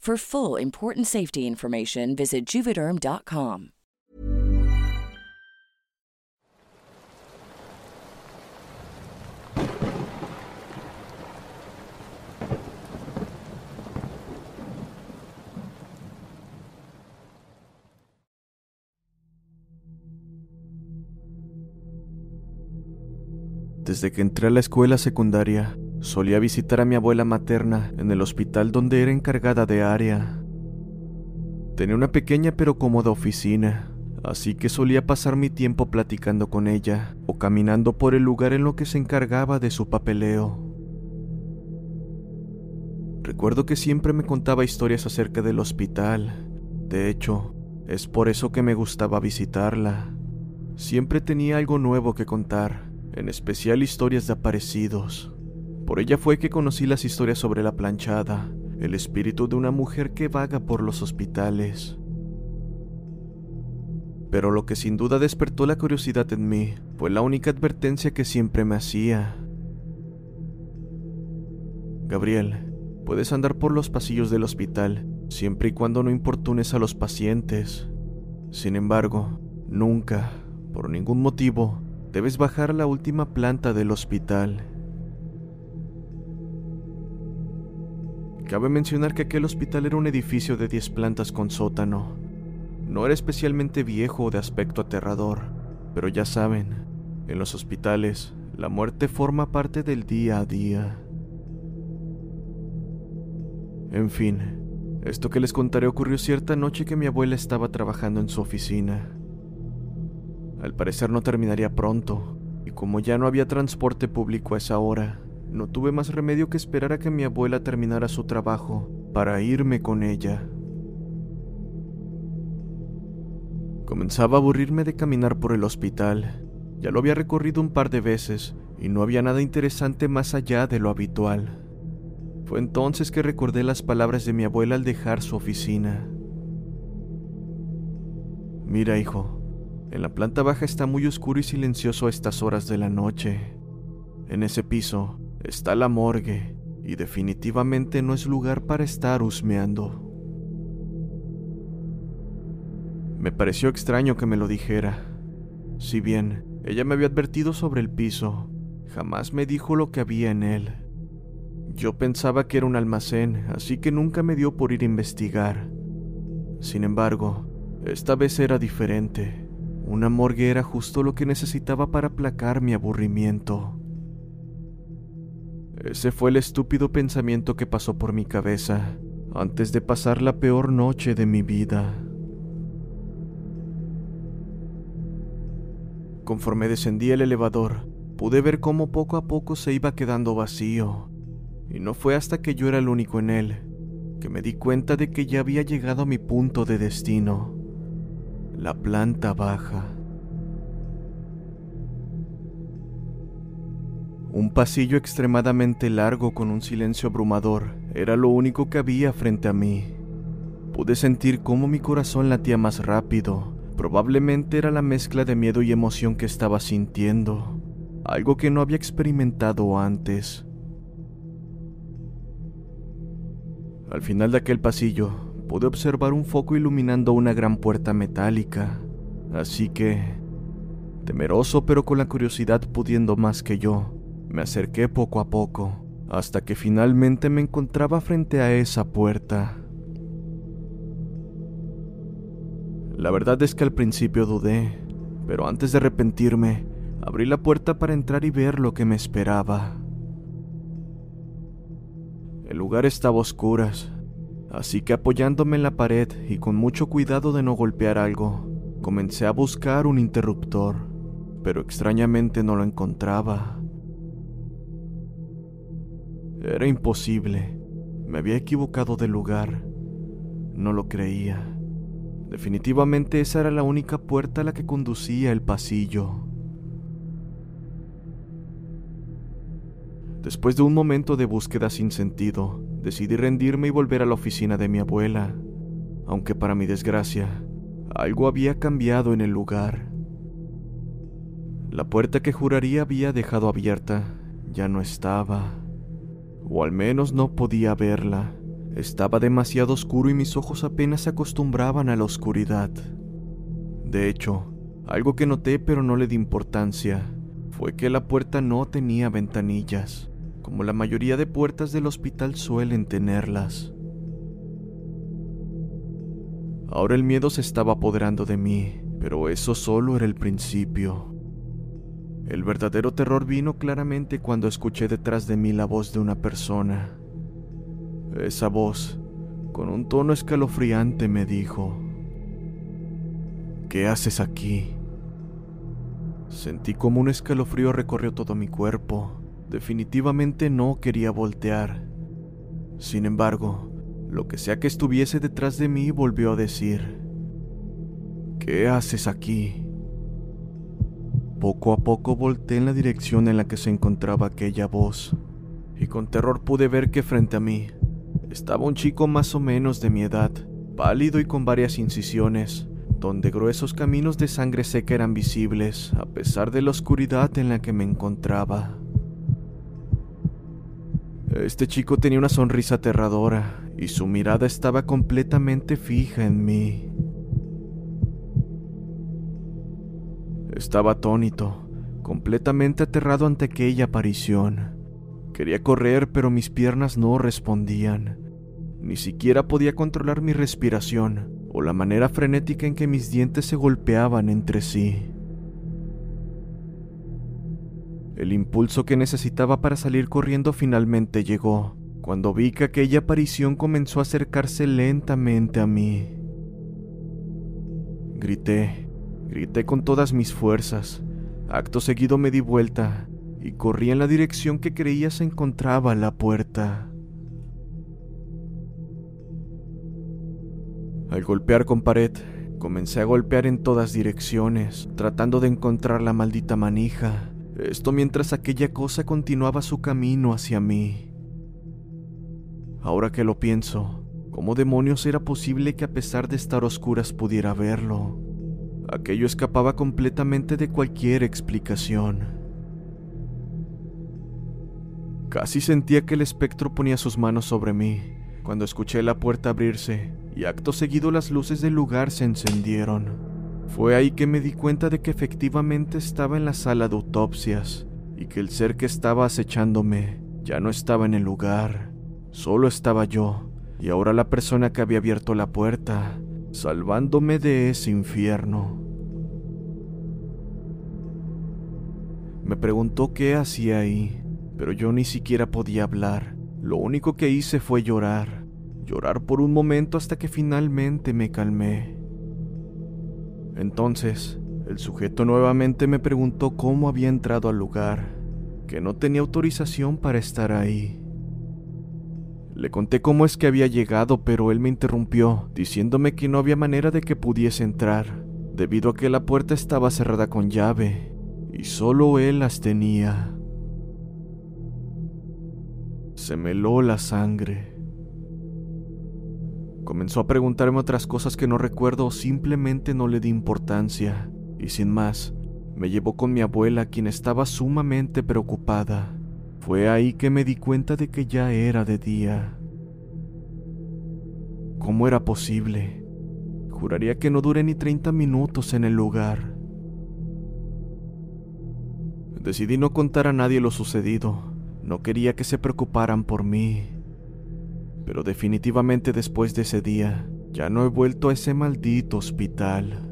For full important safety information, visit juvederm.com. Desde que entré a la escuela secundaria, solía visitar a mi abuela materna en el hospital donde era encargada de área. Tenía una pequeña pero cómoda oficina, así que solía pasar mi tiempo platicando con ella o caminando por el lugar en lo que se encargaba de su papeleo. Recuerdo que siempre me contaba historias acerca del hospital. De hecho, es por eso que me gustaba visitarla. Siempre tenía algo nuevo que contar, en especial historias de aparecidos. Por ella fue que conocí las historias sobre la planchada, el espíritu de una mujer que vaga por los hospitales. Pero lo que sin duda despertó la curiosidad en mí fue la única advertencia que siempre me hacía. Gabriel, puedes andar por los pasillos del hospital siempre y cuando no importunes a los pacientes. Sin embargo, nunca, por ningún motivo, debes bajar a la última planta del hospital. Cabe mencionar que aquel hospital era un edificio de 10 plantas con sótano. No era especialmente viejo o de aspecto aterrador, pero ya saben, en los hospitales la muerte forma parte del día a día. En fin, esto que les contaré ocurrió cierta noche que mi abuela estaba trabajando en su oficina. Al parecer no terminaría pronto, y como ya no había transporte público a esa hora, no tuve más remedio que esperar a que mi abuela terminara su trabajo para irme con ella. Comenzaba a aburrirme de caminar por el hospital. Ya lo había recorrido un par de veces y no había nada interesante más allá de lo habitual. Fue entonces que recordé las palabras de mi abuela al dejar su oficina. Mira, hijo, en la planta baja está muy oscuro y silencioso a estas horas de la noche. En ese piso está la morgue y definitivamente no es lugar para estar husmeando. Me pareció extraño que me lo dijera. Si bien ella me había advertido sobre el piso, jamás me dijo lo que había en él. Yo pensaba que era un almacén, así que nunca me dio por ir a investigar. Sin embargo, esta vez era diferente. Una morgue era justo lo que necesitaba para aplacar mi aburrimiento. Ese fue el estúpido pensamiento que pasó por mi cabeza antes de pasar la peor noche de mi vida. Conforme descendí el elevador, pude ver cómo poco a poco se iba quedando vacío, y no fue hasta que yo era el único en él que me di cuenta de que ya había llegado a mi punto de destino, la planta baja. Un pasillo extremadamente largo con un silencio abrumador era lo único que había frente a mí. Pude sentir cómo mi corazón latía más rápido. Probablemente era la mezcla de miedo y emoción que estaba sintiendo, algo que no había experimentado antes. Al final de aquel pasillo, pude observar un foco iluminando una gran puerta metálica, así que, temeroso pero con la curiosidad pudiendo más que yo, me acerqué poco a poco, hasta que finalmente me encontraba frente a esa puerta. La verdad es que al principio dudé, pero antes de arrepentirme, abrí la puerta para entrar y ver lo que me esperaba. El lugar estaba a oscuras, así que apoyándome en la pared y con mucho cuidado de no golpear algo, comencé a buscar un interruptor, pero extrañamente no lo encontraba. Era imposible. Me había equivocado de lugar. No lo creía. Definitivamente esa era la única puerta a la que conducía el pasillo. Después de un momento de búsqueda sin sentido, decidí rendirme y volver a la oficina de mi abuela, aunque para mi desgracia, algo había cambiado en el lugar. La puerta que juraría había dejado abierta ya no estaba, o al menos no podía verla. Estaba demasiado oscuro y mis ojos apenas se acostumbraban a la oscuridad. De hecho, algo que noté pero no le di importancia fue que la puerta no tenía ventanillas como la mayoría de puertas del hospital suelen tenerlas. Ahora el miedo se estaba apoderando de mí, pero eso solo era el principio. El verdadero terror vino claramente cuando escuché detrás de mí la voz de una persona. Esa voz, con un tono escalofriante, me dijo, ¿Qué haces aquí? Sentí como un escalofrío recorrió todo mi cuerpo. Definitivamente no quería voltear. Sin embargo, lo que sea que estuviese detrás de mí volvió a decir, ¿qué haces aquí? Poco a poco volteé en la dirección en la que se encontraba aquella voz, y con terror pude ver que frente a mí estaba un chico más o menos de mi edad, pálido y con varias incisiones, donde gruesos caminos de sangre seca eran visibles, a pesar de la oscuridad en la que me encontraba. Este chico tenía una sonrisa aterradora y su mirada estaba completamente fija en mí. Estaba atónito, completamente aterrado ante aquella aparición. Quería correr, pero mis piernas no respondían. Ni siquiera podía controlar mi respiración o la manera frenética en que mis dientes se golpeaban entre sí. El impulso que necesitaba para salir corriendo finalmente llegó, cuando vi que aquella aparición comenzó a acercarse lentamente a mí. Grité, grité con todas mis fuerzas. Acto seguido me di vuelta y corrí en la dirección que creía se encontraba la puerta. Al golpear con pared, comencé a golpear en todas direcciones, tratando de encontrar la maldita manija, esto mientras aquella cosa continuaba su camino hacia mí. Ahora que lo pienso, ¿cómo demonios era posible que a pesar de estar oscuras pudiera verlo? Aquello escapaba completamente de cualquier explicación. Casi sentía que el espectro ponía sus manos sobre mí cuando escuché la puerta abrirse y acto seguido las luces del lugar se encendieron. Fue ahí que me di cuenta de que efectivamente estaba en la sala de autopsias y que el ser que estaba acechándome ya no estaba en el lugar, solo estaba yo y ahora la persona que había abierto la puerta, salvándome de ese infierno. Me preguntó qué hacía ahí, pero yo ni siquiera podía hablar. Lo único que hice fue llorar, llorar por un momento hasta que finalmente me calmé. Entonces, el sujeto nuevamente me preguntó cómo había entrado al lugar, que no tenía autorización para estar ahí. Le conté cómo es que había llegado, pero él me interrumpió, diciéndome que no había manera de que pudiese entrar, debido a que la puerta estaba cerrada con llave, y solo él las tenía. Se me heló la sangre. Comenzó a preguntarme otras cosas que no recuerdo o simplemente no le di importancia, y sin más, me llevó con mi abuela, quien estaba sumamente preocupada. Fue ahí que me di cuenta de que ya era de día. ¿Cómo era posible? Juraría que no duré ni 30 minutos en el lugar. Decidí no contar a nadie lo sucedido. No quería que se preocuparan por mí. Pero definitivamente después de ese día, ya no he vuelto a ese maldito hospital.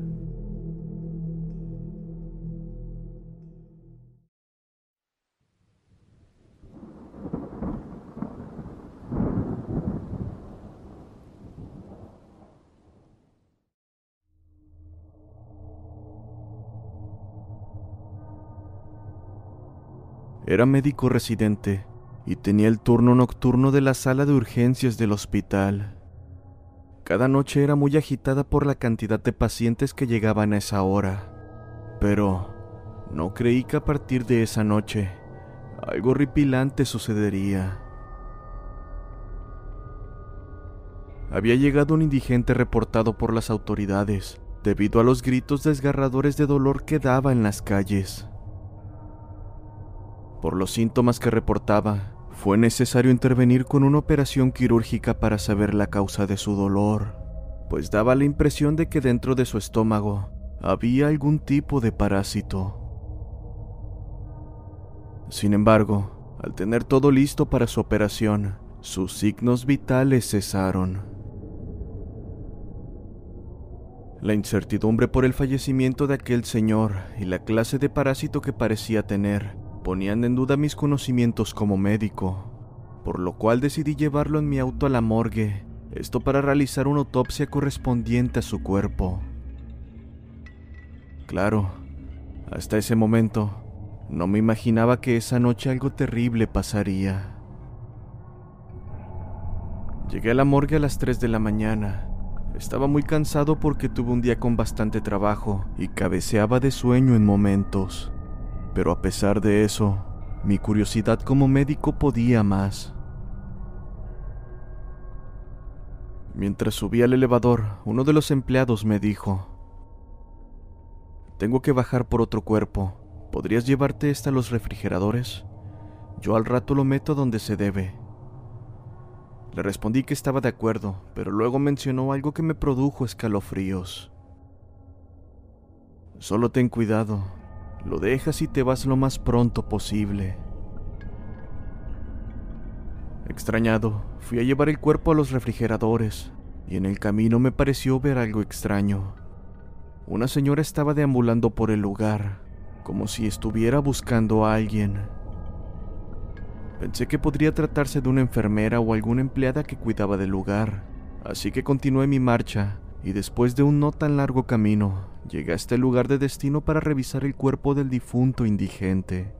Era médico residente y tenía el turno nocturno de la sala de urgencias del hospital. Cada noche era muy agitada por la cantidad de pacientes que llegaban a esa hora, pero no creí que a partir de esa noche algo ripilante sucedería. Había llegado un indigente reportado por las autoridades debido a los gritos desgarradores de dolor que daba en las calles. Por los síntomas que reportaba, fue necesario intervenir con una operación quirúrgica para saber la causa de su dolor, pues daba la impresión de que dentro de su estómago había algún tipo de parásito. Sin embargo, al tener todo listo para su operación, sus signos vitales cesaron. La incertidumbre por el fallecimiento de aquel señor y la clase de parásito que parecía tener ponían en duda mis conocimientos como médico, por lo cual decidí llevarlo en mi auto a la morgue, esto para realizar una autopsia correspondiente a su cuerpo. Claro, hasta ese momento, no me imaginaba que esa noche algo terrible pasaría. Llegué a la morgue a las 3 de la mañana. Estaba muy cansado porque tuve un día con bastante trabajo y cabeceaba de sueño en momentos. Pero a pesar de eso, mi curiosidad como médico podía más. Mientras subía al elevador, uno de los empleados me dijo, Tengo que bajar por otro cuerpo. ¿Podrías llevarte esta a los refrigeradores? Yo al rato lo meto donde se debe. Le respondí que estaba de acuerdo, pero luego mencionó algo que me produjo escalofríos. Solo ten cuidado, lo dejas y te vas lo más pronto posible. Extrañado, fui a llevar el cuerpo a los refrigeradores y en el camino me pareció ver algo extraño. Una señora estaba deambulando por el lugar, como si estuviera buscando a alguien. Pensé que podría tratarse de una enfermera o alguna empleada que cuidaba del lugar, así que continué mi marcha y después de un no tan largo camino, llegué a este lugar de destino para revisar el cuerpo del difunto indigente.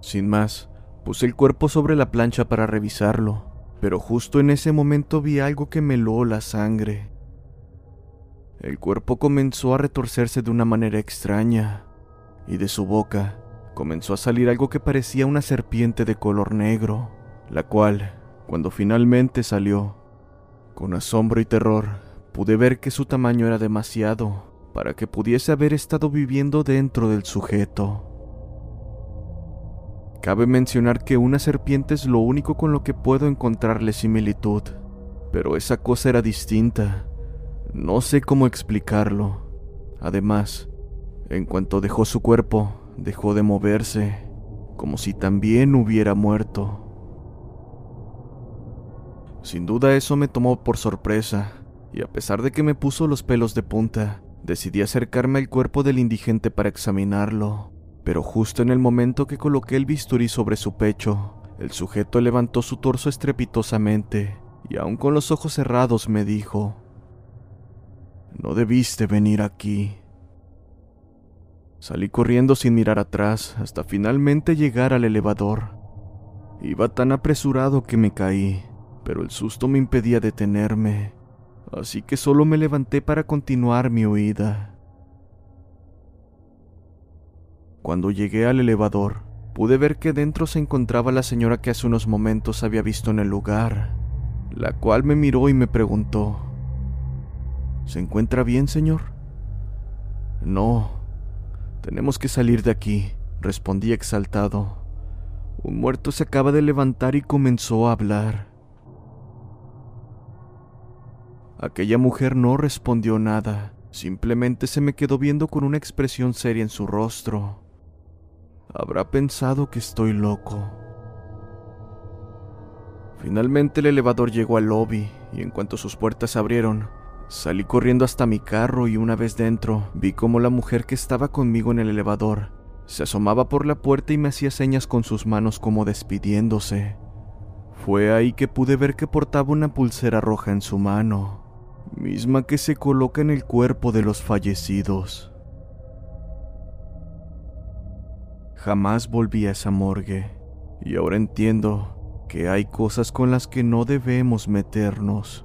Sin más, puse el cuerpo sobre la plancha para revisarlo, pero justo en ese momento vi algo que me heló la sangre. El cuerpo comenzó a retorcerse de una manera extraña, y de su boca comenzó a salir algo que parecía una serpiente de color negro, la cual, cuando finalmente salió, con asombro y terror, pude ver que su tamaño era demasiado para que pudiese haber estado viviendo dentro del sujeto. Cabe mencionar que una serpiente es lo único con lo que puedo encontrarle similitud, pero esa cosa era distinta. No sé cómo explicarlo. Además, en cuanto dejó su cuerpo, dejó de moverse, como si también hubiera muerto. Sin duda eso me tomó por sorpresa, y a pesar de que me puso los pelos de punta, decidí acercarme al cuerpo del indigente para examinarlo. Pero justo en el momento que coloqué el bisturí sobre su pecho, el sujeto levantó su torso estrepitosamente y aún con los ojos cerrados me dijo, No debiste venir aquí. Salí corriendo sin mirar atrás hasta finalmente llegar al elevador. Iba tan apresurado que me caí, pero el susto me impedía detenerme, así que solo me levanté para continuar mi huida. Cuando llegué al elevador, pude ver que dentro se encontraba la señora que hace unos momentos había visto en el lugar, la cual me miró y me preguntó, ¿Se encuentra bien, señor? No, tenemos que salir de aquí, respondí exaltado. Un muerto se acaba de levantar y comenzó a hablar. Aquella mujer no respondió nada, simplemente se me quedó viendo con una expresión seria en su rostro. Habrá pensado que estoy loco. Finalmente el elevador llegó al lobby y en cuanto sus puertas se abrieron, Salí corriendo hasta mi carro y una vez dentro vi como la mujer que estaba conmigo en el elevador se asomaba por la puerta y me hacía señas con sus manos como despidiéndose. Fue ahí que pude ver que portaba una pulsera roja en su mano, misma que se coloca en el cuerpo de los fallecidos. Jamás volví a esa morgue y ahora entiendo que hay cosas con las que no debemos meternos.